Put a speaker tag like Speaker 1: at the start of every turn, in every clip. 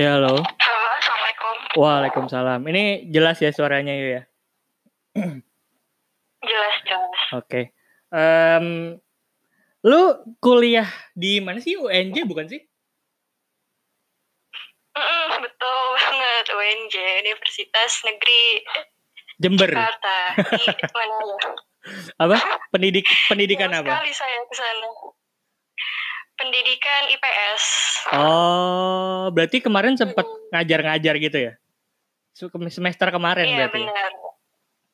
Speaker 1: Ya, halo.
Speaker 2: Halo, Assalamualaikum.
Speaker 1: Waalaikumsalam. Ini jelas ya suaranya Yu ya?
Speaker 2: Jelas, jelas.
Speaker 1: Oke. Em, lu kuliah di mana sih? UNJ bukan sih?
Speaker 2: Mm-mm, betul banget, UNJ, Universitas Negeri
Speaker 1: Jember.
Speaker 2: Jakarta. Di mana ya?
Speaker 1: Apa? Pendidik pendidikan apa?
Speaker 2: sekali saya ke sana. Pendidikan IPS.
Speaker 1: Oh, berarti kemarin sempat ngajar-ngajar gitu ya? Semester kemarin
Speaker 2: Iya,
Speaker 1: berarti. ya?
Speaker 2: benar.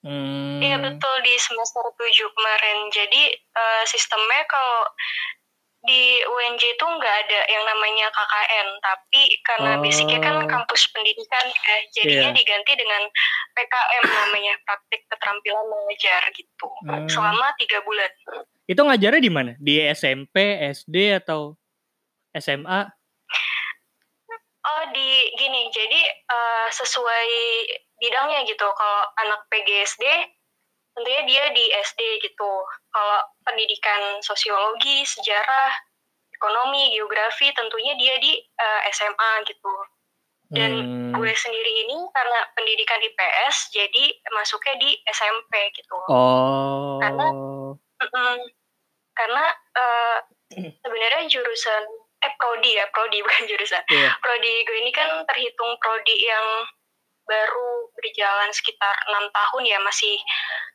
Speaker 1: Hmm.
Speaker 2: Iya, betul di semester 7 kemarin. Jadi eh, sistemnya kalau di UNJ itu nggak ada yang namanya KKN, tapi karena
Speaker 1: Oh.
Speaker 2: basicnya kan kampus pendidikan ya, jadinya
Speaker 1: Iya.
Speaker 2: diganti dengan PKM namanya, praktik keterampilan mengajar gitu,
Speaker 1: Hmm.
Speaker 2: selama tiga bulan.
Speaker 1: Itu ngajarnya di mana? Di SMP, SD atau SMA?
Speaker 2: Oh di gini, jadi eh, sesuai bidangnya gitu. Kalau anak PGSD, tentunya dia di SD gitu. Kalau pendidikan sosiologi, sejarah, ekonomi, geografi, tentunya dia di eh, SMA gitu. Dan
Speaker 1: Hmm.
Speaker 2: gue sendiri ini karena pendidikan IPS, jadi masuknya di SMP gitu.
Speaker 1: Oh.
Speaker 2: Karena- Mm-mm. Karena eh, sebenarnya jurusan eh prodi ya, prodi bukan jurusan.
Speaker 1: Iya.
Speaker 2: Prodi gue ini kan terhitung prodi yang baru berjalan sekitar enam tahun ya, masih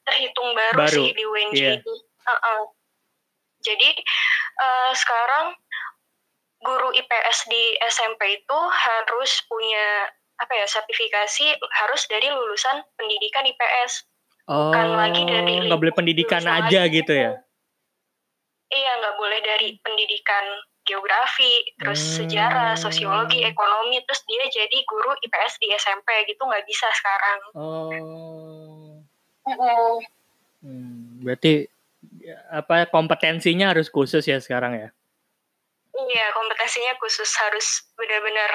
Speaker 2: terhitung baru,
Speaker 1: Baru,
Speaker 2: sih di UNJ
Speaker 1: iya.
Speaker 2: ini. Uh-uh. Jadi eh, sekarang guru IPS di SMP itu harus punya apa ya sertifikasi harus dari lulusan pendidikan IPS
Speaker 1: Oh,
Speaker 2: bukan lagi dari
Speaker 1: nggak boleh pendidikan aja gitu ya?
Speaker 2: Iya, nggak boleh dari pendidikan geografi, terus
Speaker 1: Hmm.
Speaker 2: sejarah, sosiologi, ekonomi, terus dia jadi guru IPS di SMP gitu nggak bisa sekarang.
Speaker 1: Oh. Hmm, berarti ya, apa kompetensinya harus khusus ya sekarang ya?
Speaker 2: Iya, kompetensinya khusus harus benar-benar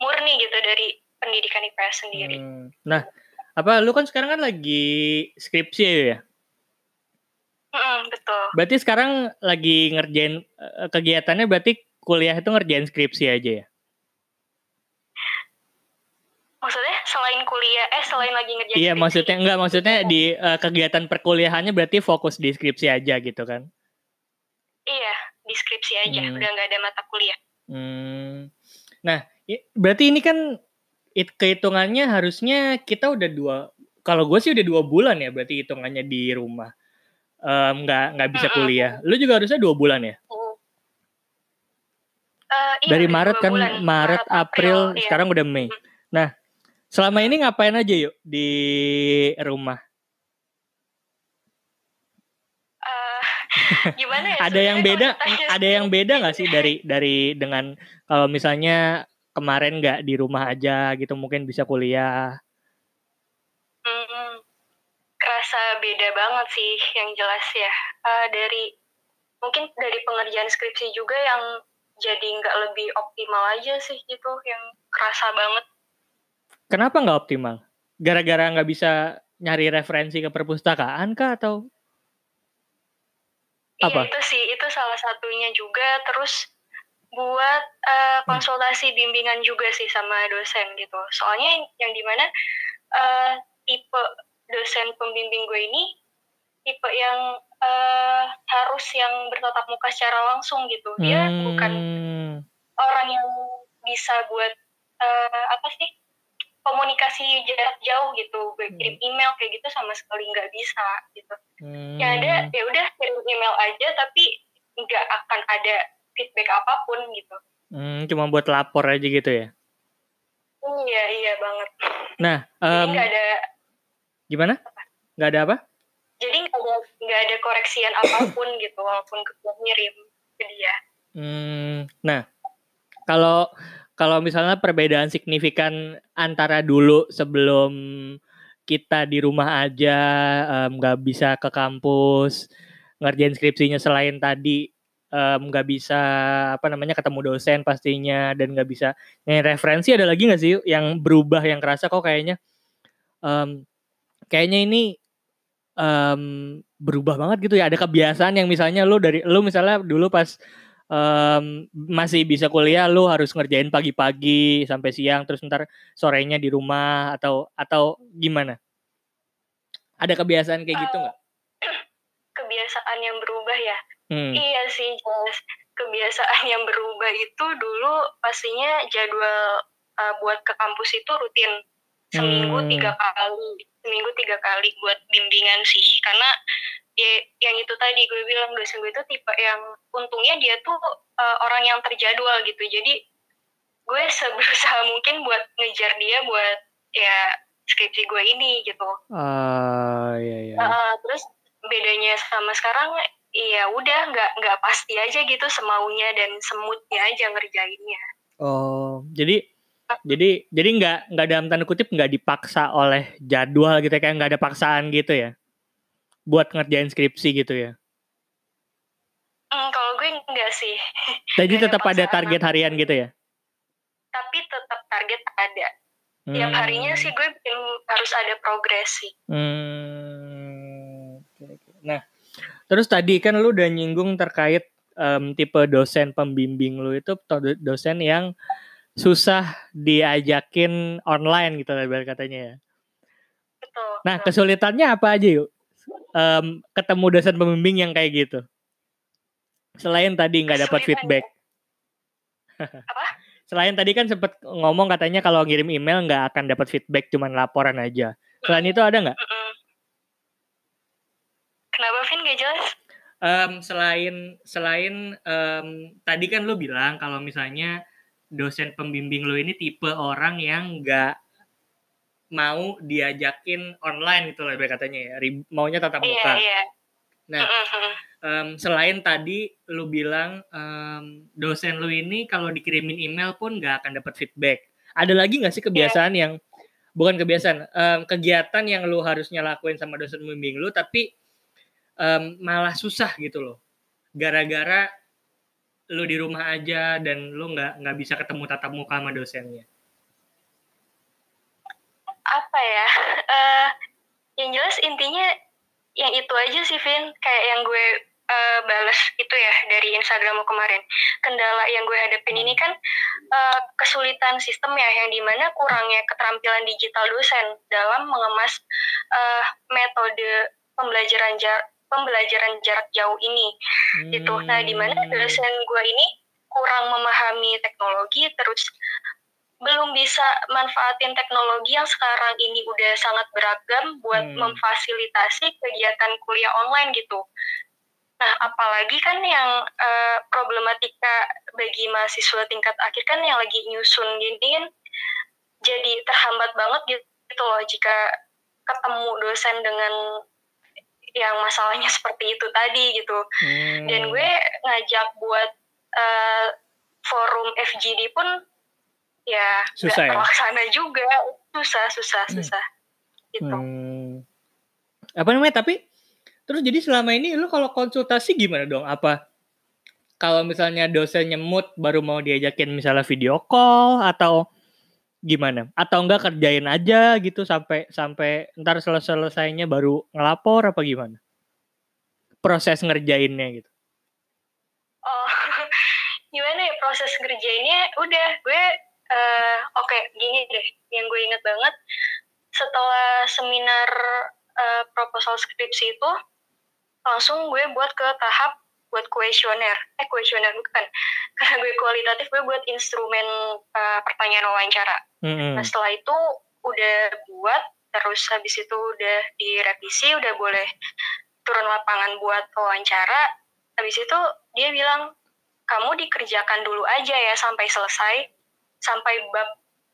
Speaker 2: murni gitu dari pendidikan IPS sendiri.
Speaker 1: Hmm. Nah, apa lu kan sekarang kan lagi skripsi ya?
Speaker 2: Mm-mm, betul.
Speaker 1: Berarti sekarang lagi ngerjain eh, kegiatannya berarti kuliah itu ngerjain skripsi aja ya?
Speaker 2: Maksudnya selain kuliah, eh selain lagi ngerjain
Speaker 1: Iya,
Speaker 2: skripsi.
Speaker 1: maksudnya enggak maksudnya di eh, kegiatan perkuliahannya berarti fokus di skripsi aja gitu kan?
Speaker 2: Iya, di skripsi aja,
Speaker 1: Hmm.
Speaker 2: udah nggak ada mata kuliah.
Speaker 1: Hmm. Nah, berarti ini kan it, kehitungannya harusnya kita udah dua. Kalau gue sih udah dua bulan ya, berarti hitungannya di rumah. Em, nggak nggak bisa kuliah. Lu juga harusnya dua bulan ya?
Speaker 2: Eh, iya,
Speaker 1: Dari Maret kan,
Speaker 2: bulan.
Speaker 1: Maret, April,
Speaker 2: iya.
Speaker 1: sekarang udah Mei.
Speaker 2: Mm.
Speaker 1: Nah, selama ini ngapain aja yuk di rumah?
Speaker 2: Eh, gimana ya?
Speaker 1: ada yang beda, ada yang beda nggak sih dari dari dengan kalau misalnya kemarin nggak di rumah aja gitu mungkin bisa kuliah.
Speaker 2: Hmm, kerasa beda banget sih yang jelas ya. Eh, dari mungkin dari pengerjaan skripsi juga yang jadi nggak lebih optimal aja sih gitu, yang kerasa banget.
Speaker 1: Kenapa nggak optimal? Gara-gara nggak bisa nyari referensi ke perpustakaan kah atau Apa?
Speaker 2: Iya itu sih, itu salah satunya juga. Terus buat eh, konsultasi bimbingan juga sih sama dosen gitu. Soalnya yang, di mana eh, tipe dosen pembimbing gue ini tipe yang eh, harus yang bertatap muka secara langsung gitu. Dia bukan
Speaker 1: Hmm,
Speaker 2: orang yang bisa buat eh, apa sih komunikasi jarak jauh gitu. Gue kirim email kayak gitu sama sekali nggak bisa gitu.
Speaker 1: Hmm,
Speaker 2: ya ada ya udah kirim email aja tapi nggak akan ada feedback apa pun gitu.
Speaker 1: Hmm, cuma buat lapor aja gitu ya.
Speaker 2: iya iya banget.
Speaker 1: Nah,
Speaker 2: jadi
Speaker 1: em,
Speaker 2: nggak ada
Speaker 1: gimana? Nggak ada apa?
Speaker 2: jadi nggak ada nggak ada koreksian apa pun gitu walaupun gue ngirim ke dia
Speaker 1: Hmm, nah, kalau kalau misalnya perbedaan signifikan antara dulu sebelum kita di rumah aja nggak bisa ke kampus ngerjain skripsinya selain tadi nggak bisa apa namanya ketemu dosen pastinya dan nggak bisa yang referensi ada lagi nggak sih yang berubah yang kerasa kok kayaknya em, kayaknya ini em, berubah banget gitu ya ada kebiasaan yang misalnya lu dari lu misalnya dulu pas um, masih bisa kuliah lu harus ngerjain pagi-pagi sampai siang terus ntar sorenya di rumah atau atau gimana? Ada kebiasaan kayak gitu nggak?
Speaker 2: Kebiasaan yang berubah ya? Hmm. Iya sih, jelas. Kebiasaan yang berubah itu dulu pastinya jadwal uh, buat ke kampus itu rutin seminggu hmm. tiga kali. Seminggu tiga kali buat bimbingan sih. Karena ya yang itu tadi gue bilang dosen gue itu tipe yang untungnya dia tuh uh, orang yang terjadwal gitu. Jadi gue seberusaha mungkin buat ngejar dia buat ya skripsi gue ini gitu.
Speaker 1: Uh, iya, iya. Uh,
Speaker 2: terus bedanya sama sekarang iya udah nggak nggak pasti aja gitu semaunya dan semutnya aja ngerjainnya.
Speaker 1: Oh jadi jadi jadi nggak nggak dalam tanda kutip nggak dipaksa oleh jadwal gitu ya kayak nggak ada paksaan gitu ya? Buat ngerjain skripsi gitu ya?
Speaker 2: Mm, kalau gue enggak sih.
Speaker 1: Jadi tetap ada target harian gitu ya?
Speaker 2: Tapi tetap target ada. Hmm. tiap harinya sih gue harus ada progresi
Speaker 1: hmm. nah terus tadi kan lu udah nyinggung terkait um, tipe dosen pembimbing lu itu dosen yang susah diajakin online gitu lah katanya ya.
Speaker 2: Betul.
Speaker 1: Nah kesulitannya apa aja yuk? Um, ketemu dosen pembimbing yang kayak gitu. Selain tadi nggak dapat feedback.
Speaker 2: Apa?
Speaker 1: Selain tadi kan sempat ngomong katanya kalau ngirim email nggak akan dapat feedback, cuman laporan aja. Selain itu ada nggak?
Speaker 2: Kenapa Vin gak jelas?
Speaker 1: Um, selain selain um, tadi kan lu bilang kalau misalnya dosen pembimbing lo ini tipe orang yang nggak mau diajakin online itu lah katanya ya maunya tatap iya, muka.
Speaker 2: Iya, iya.
Speaker 1: Nah, um, selain tadi lu bilang um, dosen lu ini kalau dikirimin email pun nggak akan dapat feedback. Ada lagi nggak sih kebiasaan yeah. yang bukan kebiasaan, um, kegiatan yang lu harusnya lakuin sama dosen pembimbing lu tapi um, malah susah gitu loh. Gara-gara lu di rumah aja dan lu nggak nggak bisa ketemu tatap muka sama dosennya?
Speaker 2: Apa ya? Uh, yang jelas intinya yang itu aja sih, Vin. Kayak yang gue uh, balas itu ya dari Instagram kemarin. Kendala yang gue hadapin ini kan uh, kesulitan sistem ya, yang di mana kurangnya keterampilan digital dosen dalam mengemas uh, metode pembelajaran jarak pembelajaran jarak jauh ini hmm. gitu nah di mana dosen gue ini kurang memahami teknologi terus belum bisa manfaatin teknologi yang sekarang ini udah sangat beragam buat hmm. memfasilitasi kegiatan kuliah online gitu Nah, apalagi kan yang uh, problematika bagi mahasiswa tingkat akhir kan yang lagi nyusun gini kan jadi terhambat banget gitu loh jika ketemu dosen dengan yang masalahnya seperti itu tadi gitu hmm. dan gue ngajak buat uh, forum FGD pun ya
Speaker 1: susah
Speaker 2: gak ya? terlaksana juga susah susah hmm. susah gitu
Speaker 1: hmm. apa namanya tapi terus jadi selama ini lu kalau konsultasi gimana dong apa kalau misalnya dosen nyemut baru mau diajakin misalnya video call atau gimana? Atau enggak kerjain aja gitu sampai sampai ntar selesai selesainya baru ngelapor apa gimana? Proses ngerjainnya gitu.
Speaker 2: Oh, gimana ya proses ngerjainnya? Udah, gue uh, oke okay, gini deh. Yang gue inget banget setelah seminar uh, proposal skripsi itu langsung gue buat ke tahap buat kuesioner eh kuesioner bukan karena gue kualitatif gue buat instrumen uh, pertanyaan wawancara mm-hmm. nah setelah itu udah buat terus habis itu udah direvisi udah boleh turun lapangan buat wawancara habis itu dia bilang kamu dikerjakan dulu aja ya sampai selesai sampai bab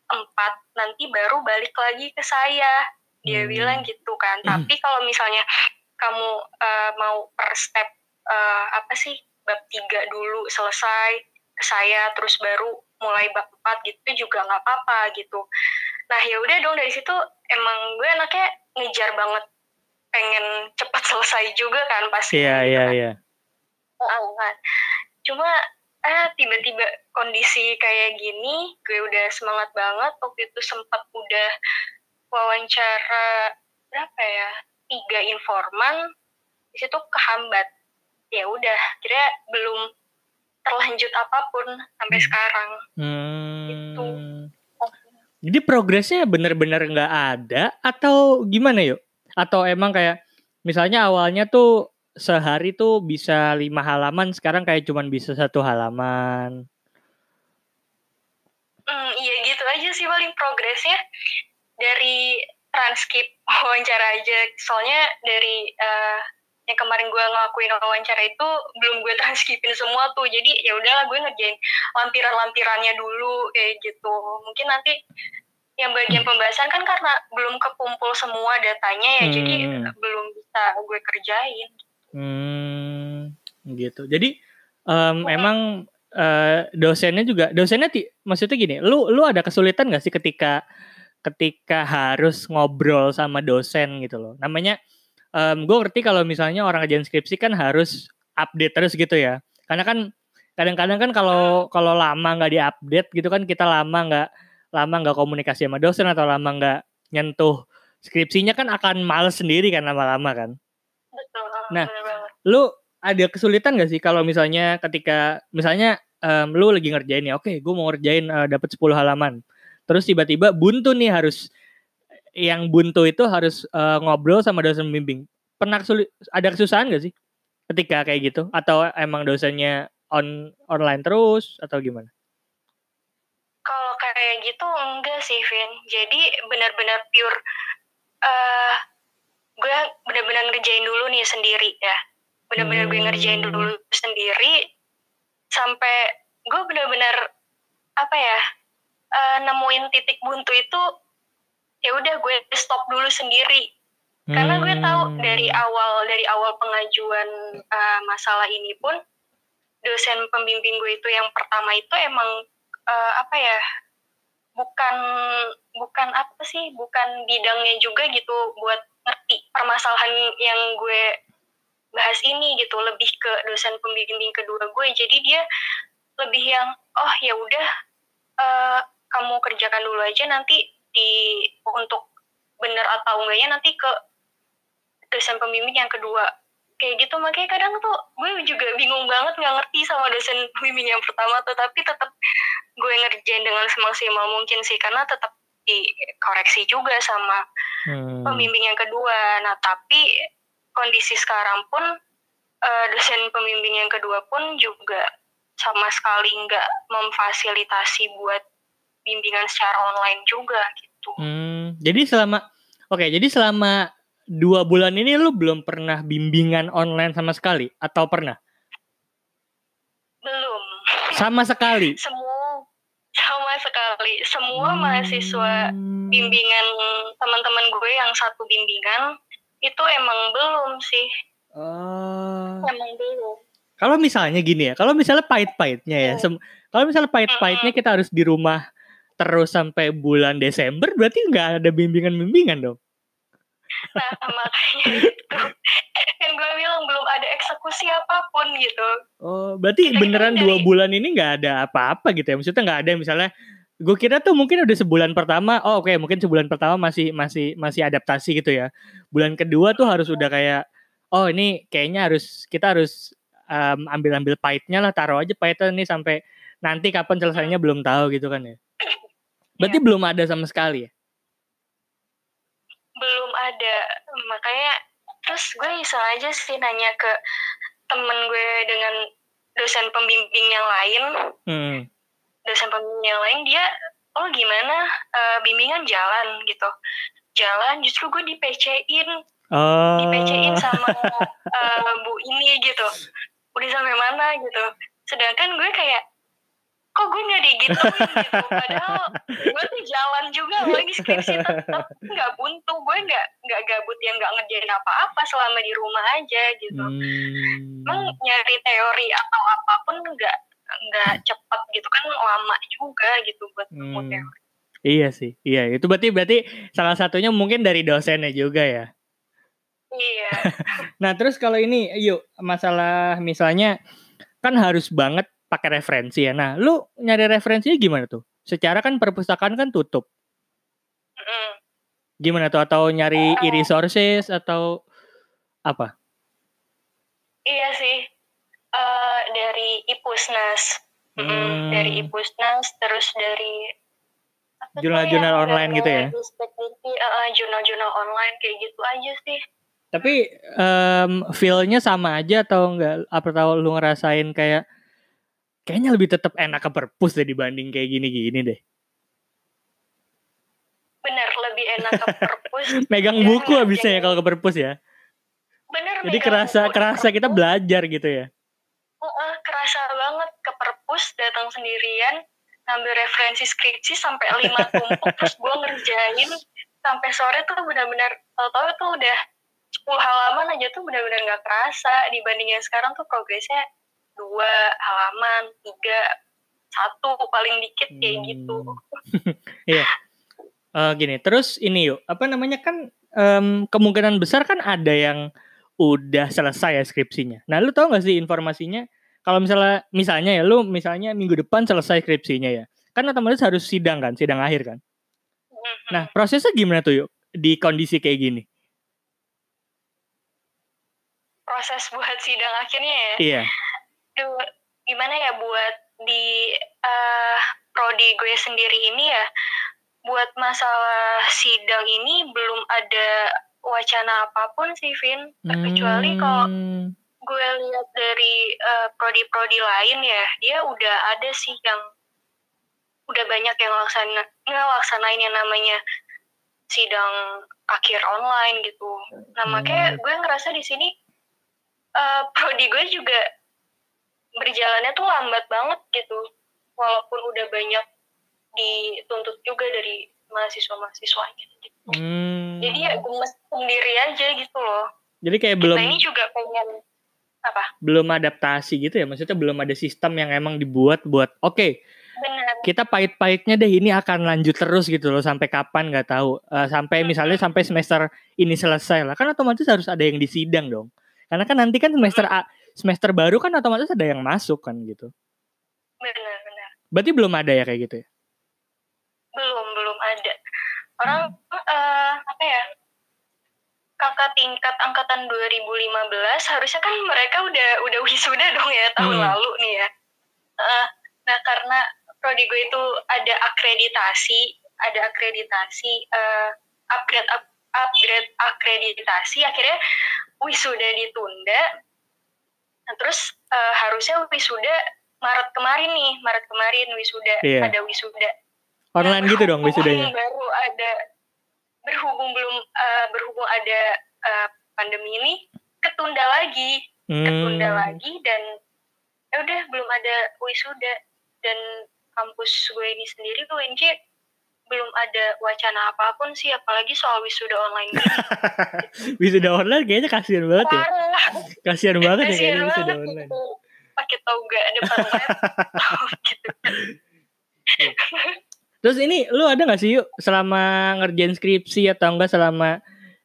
Speaker 2: 4 nanti baru balik lagi ke saya dia hmm. bilang gitu kan hmm. tapi kalau misalnya kamu uh, mau per step uh, apa sih bab tiga dulu selesai ke saya terus baru mulai bab empat gitu juga nggak apa-apa gitu. Nah ya udah dong dari situ emang gue anaknya ngejar banget pengen cepat selesai juga kan pasti
Speaker 1: iya gitu iya kan. iya.
Speaker 2: Kan? Cuma eh tiba-tiba kondisi kayak gini gue udah semangat banget waktu itu sempat udah wawancara berapa ya tiga informan di situ kehambat ya udah kira belum terlanjut apa pun sampai
Speaker 1: Hmm.
Speaker 2: sekarang.
Speaker 1: Hmm.
Speaker 2: Gitu.
Speaker 1: Jadi progresnya bener-bener nggak ada atau gimana yuk? Atau emang kayak misalnya awalnya tuh sehari tuh bisa lima halaman, sekarang kayak cuman bisa satu halaman.
Speaker 2: Hmm, iya gitu aja sih paling progresnya dari transkrip wawancara aja. Soalnya dari eh, yang kemarin gue ngelakuin wawancara itu belum gue transkripin semua tuh. Jadi ya udahlah gue ngerjain lampiran-lampirannya dulu kayak gitu. Mungkin nanti yang bagian pembahasan kan karena belum kekumpul semua datanya ya, jadi
Speaker 1: Hmm.
Speaker 2: belum bisa gue kerjain.
Speaker 1: Hmm, gitu. Jadi em, emang eh, dosennya juga dosennya ti, maksudnya gini, lu lu ada kesulitan gak sih ketika ketika harus ngobrol sama dosen gitu loh. Namanya em gue ngerti kalau misalnya orang kerjaan skripsi kan harus update terus gitu ya. Karena kan kadang-kadang kan kalau kalau lama nggak diupdate gitu kan kita lama nggak lama nggak komunikasi sama dosen atau lama nggak nyentuh skripsinya kan akan males sendiri kan lama-lama kan.
Speaker 2: Betul.
Speaker 1: Nah, lu ada kesulitan gak sih kalau misalnya ketika misalnya em, lu lagi ngerjain ya oke gue mau ngerjain eh, dapat 10 halaman terus tiba-tiba buntu nih harus yang buntu itu harus eh, ngobrol sama dosen pembimbing pernah kesulit ada kesusahan gak sih ketika kayak gitu atau emang dosennya on online terus atau gimana
Speaker 2: Kalau kayak gitu enggak sih, Vin. Jadi benar-benar pure eh gue benar-benar ngerjain dulu nih sendiri ya. Benar-benar gue ngerjain
Speaker 1: Hmm.
Speaker 2: dulu sendiri sampai gue benar-benar apa ya? eh, nemuin titik buntu itu ya udah gue stop dulu sendiri. Karena gue tahu
Speaker 1: Hmm.
Speaker 2: dari awal dari awal pengajuan eh, masalah ini pun dosen pembimbing gue itu yang pertama itu emang eh, apa ya bukan bukan apa sih bukan bidangnya juga gitu buat ngerti permasalahan yang gue bahas ini gitu. Lebih ke dosen pembimbing kedua gue. Jadi dia lebih yang oh ya udah eh, kamu kerjakan dulu aja nanti di untuk bener atau enggaknya nanti ke dosen pembimbing yang kedua. Kayak gitu makanya kadang tuh gue juga bingung banget nggak ngerti sama dosen pembimbing yang pertama tuh. Tapi tetap gue ngerjain dengan semaksimal mungkin sih karena tetap dikoreksi juga sama
Speaker 1: Hmm.
Speaker 2: pembimbing yang kedua. Nah tapi kondisi sekarang pun eh, dosen pembimbing yang kedua pun juga sama sekali nggak memfasilitasi buat bimbingan secara online juga gitu
Speaker 1: Hmm, jadi selama oke, jadi selama dua bulan ini lu belum pernah bimbingan online sama sekali atau pernah?
Speaker 2: belum
Speaker 1: Sama sekali.
Speaker 2: semua sama sekali semua
Speaker 1: Hmm.
Speaker 2: mahasiswa bimbingan teman-teman gue yang satu bimbingan itu emang belum sih
Speaker 1: Oh.
Speaker 2: emang belum
Speaker 1: Kalau misalnya gini ya, kalau misalnya pahit-pahitnya ya, sem- kalau misalnya pahit-pahitnya kita harus di rumah terus sampai bulan Desember, berarti nggak ada bimbingan-bimbingan dong.
Speaker 2: nah makanya itu kan gue bilang belum ada eksekusi apa pun gitu
Speaker 1: Oh, berarti
Speaker 2: Kita
Speaker 1: beneran
Speaker 2: kan
Speaker 1: dua
Speaker 2: dari-
Speaker 1: bulan ini nggak ada apa-apa gitu ya? Maksudnya nggak ada misalnya, gue kira tuh mungkin udah sebulan pertama, oh oke mungkin sebulan pertama masih masih masih adaptasi gitu ya. Bulan kedua tuh harus udah kayak, oh ini kayaknya harus kita harus em, ambil-ambil pahitnya lah, taruh aja pahitnya nih sampai nanti kapan selesainya belum tahu gitu kan ya. Berarti belum ada sama sekali ya?
Speaker 2: belum ada. Makanya terus gue iseng aja sih nanya ke temen gue dengan dosen pembimbing yang lain.
Speaker 1: Hmm.
Speaker 2: dosen pembimbing yang lain dia oh gimana? Eh, bimbingan jalan gitu. Jalan justru gue di PC-in
Speaker 1: Oh.
Speaker 2: di PC-in sama eh, bu ini gitu. Udah sampai mana? gitu. Sedangkan gue kayak kok gue nggak digituin gitu padahal gue tuh jalan juga lagi skripsi tetap nggak buntu gue nggak nggak gabut yang nggak ngerjain apa-apa selama di rumah aja gitu
Speaker 1: Hmm.
Speaker 2: emang nyari teori atau apa pun nggak nggak cepat gitu kan lama juga gitu buat nemu
Speaker 1: Hmm.
Speaker 2: teori
Speaker 1: Iya sih, iya itu berarti berarti salah satunya mungkin dari dosennya juga ya.
Speaker 2: iya
Speaker 1: Nah terus kalau ini, yuk masalah misalnya kan harus banget pakai referensi ya. Nah lu nyari referensinya gimana tuh? Secara kan perpustakaan kan tutup.
Speaker 2: Mm.
Speaker 1: Gimana tuh? Atau nyari e-resources atau apa?
Speaker 2: Iya sih. Uh, dari Ipusnas. Hmm. Dari Ipusnas, terus dari
Speaker 1: jurnal-jurnal online gitu ya?
Speaker 2: Uh, jurnal-jurnal online kayak gitu aja sih.
Speaker 1: Tapi um, feel-nya sama aja atau enggak? Apa tahu lu ngerasain kayak kayaknya lebih tetap enak ke perpus deh dibanding kayak gini-gini deh.
Speaker 2: Bener, lebih enak ke perpus.
Speaker 1: Megang buku abisnya ya kalau ke perpus ya.
Speaker 2: Bener.
Speaker 1: Jadi kerasa kerasa kita belajar gitu ya.
Speaker 2: Uh, uh, kerasa banget ke perpus datang sendirian ngambil referensi skripsi sampai lima tumpuk terus gue ngerjain sampai sore tuh benar-benar tau-tau tuh udah 10 halaman aja tuh benar-benar nggak kerasa dibandingin sekarang tuh progresnya dua halaman tiga satu paling dikit kayak hmm. gitu
Speaker 1: iya. Uh, gini terus ini yuk apa namanya kan um, kemungkinan besar kan ada yang udah selesai ya skripsinya. Nah lu tau gak sih informasinya? Kalau misalnya misalnya ya lu misalnya minggu depan selesai skripsinya ya kan otomatis harus sidang kan sidang akhir kan? Nah prosesnya gimana tuh yuk di kondisi kayak gini?
Speaker 2: Proses buat sidang akhirnya ya?
Speaker 1: Iya
Speaker 2: Duh, gimana ya buat di uh, prodi gue sendiri ini ya buat masalah sidang ini belum ada wacana apa pun sih Vin hmm. kecuali kalau gue lihat dari uh, prodi-prodi lain ya dia udah ada sih yang udah banyak yang laksana ngelaksanain yang namanya sidang akhir online gitu. Nah makanya hmm. gue ngerasa di sini uh, prodi gue juga berjalannya tuh lambat banget gitu. Walaupun udah banyak dituntut juga dari mahasiswa-mahasiswanya gitu. Hmm. Jadi ya gue sendiri aja gitu loh.
Speaker 1: Jadi kayak belum.
Speaker 2: Ini juga pengen apa?
Speaker 1: Belum adaptasi gitu ya, maksudnya belum ada sistem yang emang dibuat buat oke. Okay, Kita pahit-pahitnya deh ini akan lanjut terus gitu loh sampai kapan nggak tahu. Uh, sampai misalnya sampai semester ini selesai lah. Kan otomatis harus ada yang disidang dong. Karena kan nanti kan semester A, semester baru kan otomatis ada yang masuk kan gitu.
Speaker 2: Benar, benar.
Speaker 1: Berarti belum ada ya kayak gitu ya?
Speaker 2: Belum, belum ada. Orang hmm. uh, apa ya? kakak tingkat angkatan 2015 harusnya kan mereka udah udah wisuda dong ya tahun hmm. lalu nih ya. Uh, nah karena prodi gue itu ada akreditasi, ada akreditasi uh, upgrade up, upgrade akreditasi akhirnya wisuda ditunda. Nah, terus uh, harusnya wisuda Maret kemarin nih, Maret kemarin wisuda yeah. ada wisuda.
Speaker 1: Online nah, gitu dong wisudanya.
Speaker 2: Baru ada berhubung belum uh, berhubung ada uh, pandemi ini ketunda lagi hmm. ketunda lagi dan ya udah belum ada wisuda dan kampus gue ini sendiri tuh UNJ belum ada wacana apa pun sih apalagi soal wisuda online
Speaker 1: wisuda online kayaknya kasihan banget ya. Kasihan banget ya kayaknya wisuda online.
Speaker 2: Pakai toga depan laptop gitu.
Speaker 1: Terus ini lu ada gak sih yuk selama ngerjain skripsi atau enggak selama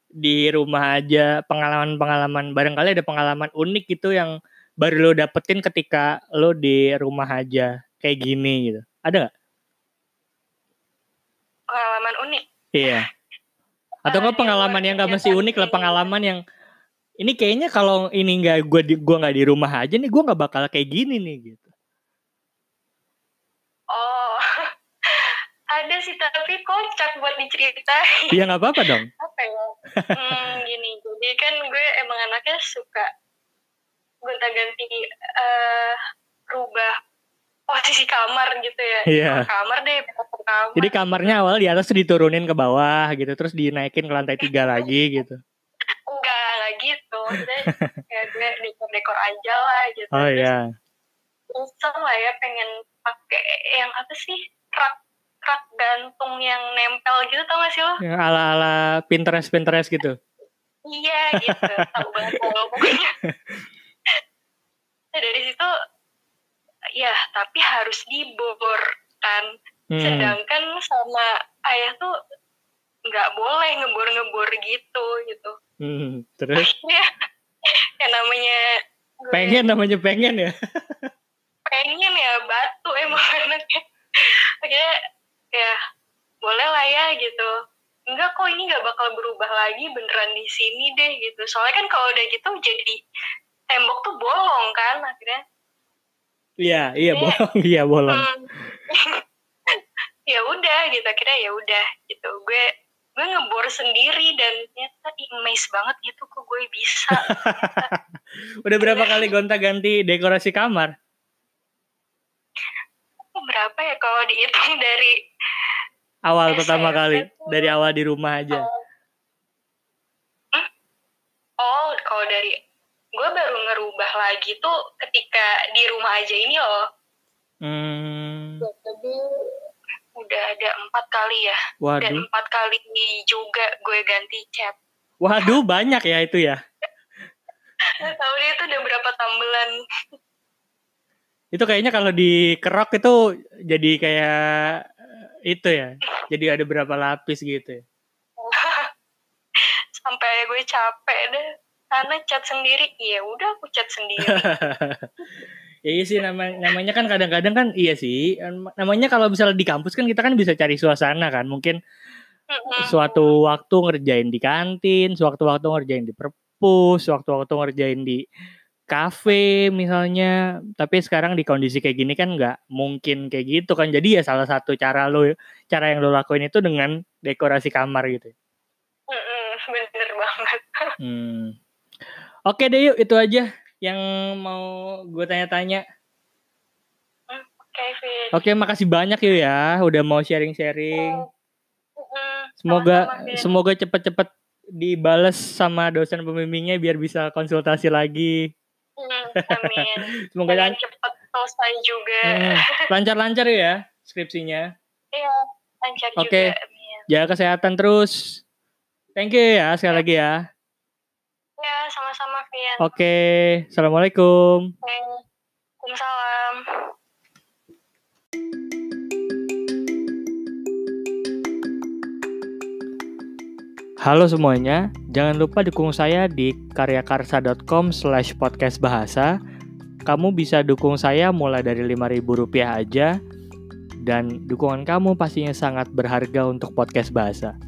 Speaker 1: di rumah aja pengalaman-pengalaman barangkali ada pengalaman unik gitu yang baru lo dapetin ketika lo di rumah aja kayak gini gitu. Ada gak?
Speaker 2: Pengalaman unik?
Speaker 1: Iya. Atau enggak pengalaman yang gak masih unik lah pengalaman yang ini kayaknya kalau ini nggak gue di gua nggak di rumah aja nih gue nggak bakal kayak gini nih gitu.
Speaker 2: Oh, ada sih tapi kocak buat diceritain.
Speaker 1: Iya nggak apa-apa dong.
Speaker 2: Apa ya? Hmm, gini, jadi kan gue emang anaknya suka gonta-ganti uh, rubah posisi kamar gitu ya.
Speaker 1: Iya.
Speaker 2: Kamar deh, kamar.
Speaker 1: Jadi kamarnya awal di atas diturunin ke bawah gitu, terus dinaikin ke lantai tiga lagi gitu.
Speaker 2: Enggak, enggak gitu. Kayak gue dekor-dekor aja lah gitu.
Speaker 1: Oh iya.
Speaker 2: Terus lah ya pengen pakai yang apa sih? rak rak gantung yang nempel gitu tau gak sih lo?
Speaker 1: Yang ala-ala Pinterest Pinterest gitu.
Speaker 2: Iya gitu, tahu banget pokoknya. nah, dari situ ya tapi harus dibor kan. Hmm. Sedangkan sama ayah tuh nggak boleh ngebor-ngebor gitu gitu.
Speaker 1: Hmm, terus?
Speaker 2: ya, ya namanya
Speaker 1: pengen namanya pengen ya.
Speaker 2: pengen ya batu emang anaknya. Akhirnya ya boleh lah ya gitu enggak kok ini nggak bakal berubah lagi beneran di sini deh gitu soalnya kan kalau udah gitu jadi tembok tuh bolong kan akhirnya
Speaker 1: Iya, iya bolong, iya bolong. Hmm.
Speaker 2: Ya udah gitu, akhirnya ya udah gitu. Gue gue ngebor sendiri dan ternyata amazed banget gitu kok gue bisa.
Speaker 1: udah berapa kali gonta-ganti dekorasi kamar?
Speaker 2: Berapa ya kalau dihitung dari
Speaker 1: awal pertama kali, dari awal di rumah aja. Oh,
Speaker 2: Oh, kalau dari gue baru ngerubah lagi tuh ketika di rumah aja ini loh. Hmm. Jadi udah ada empat kali ya. Waduh. Dan empat kali juga gue ganti cat.
Speaker 1: Waduh, banyak ya itu ya.
Speaker 2: Tahu dia itu udah berapa tambelan.
Speaker 1: Itu kayaknya kalau di kerok itu jadi kayak itu ya. Jadi ada berapa lapis gitu ya
Speaker 2: sampai gue capek deh karena cat sendiri ya udah aku cat sendiri
Speaker 1: ya iya sih nama, namanya kan kadang-kadang kan iya sih namanya kalau misalnya di kampus kan kita kan bisa cari suasana kan mungkin suatu waktu ngerjain di kantin suatu waktu ngerjain di perpus suatu waktu ngerjain di kafe misalnya tapi sekarang di kondisi kayak gini kan nggak mungkin kayak gitu kan jadi ya salah satu cara lo cara yang lo lakuin itu dengan dekorasi kamar gitu
Speaker 2: bener banget.
Speaker 1: Hmm. Oke deh yuk itu aja yang mau gue tanya-tanya.
Speaker 2: Hmm, Oke, okay, Fit.
Speaker 1: Oke, makasih banyak yuk ya udah mau sharing-sharing. Semoga sama-sama, semoga cepet-cepet dibales sama dosen pembimbingnya biar bisa konsultasi lagi.
Speaker 2: Hmm, amin. semoga cepet selesai juga. Hmm,
Speaker 1: lancar-lancar ya skripsinya.
Speaker 2: Iya, lancar okay. juga.
Speaker 1: Oke. Jaga kesehatan terus. Thank you ya sekali lagi ya.
Speaker 2: Ya,
Speaker 1: Oke, okay. Assalamualaikum.
Speaker 2: Waalaikumsalam.
Speaker 1: Halo semuanya, jangan lupa dukung saya di karyakarsa.com slash podcast bahasa. Kamu bisa dukung saya mulai dari Rp5.000 aja, dan dukungan kamu pastinya sangat berharga untuk podcast bahasa.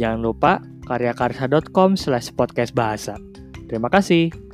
Speaker 1: Jangan lupa karyakarsa.com slash podcast bahasa. Terima kasih.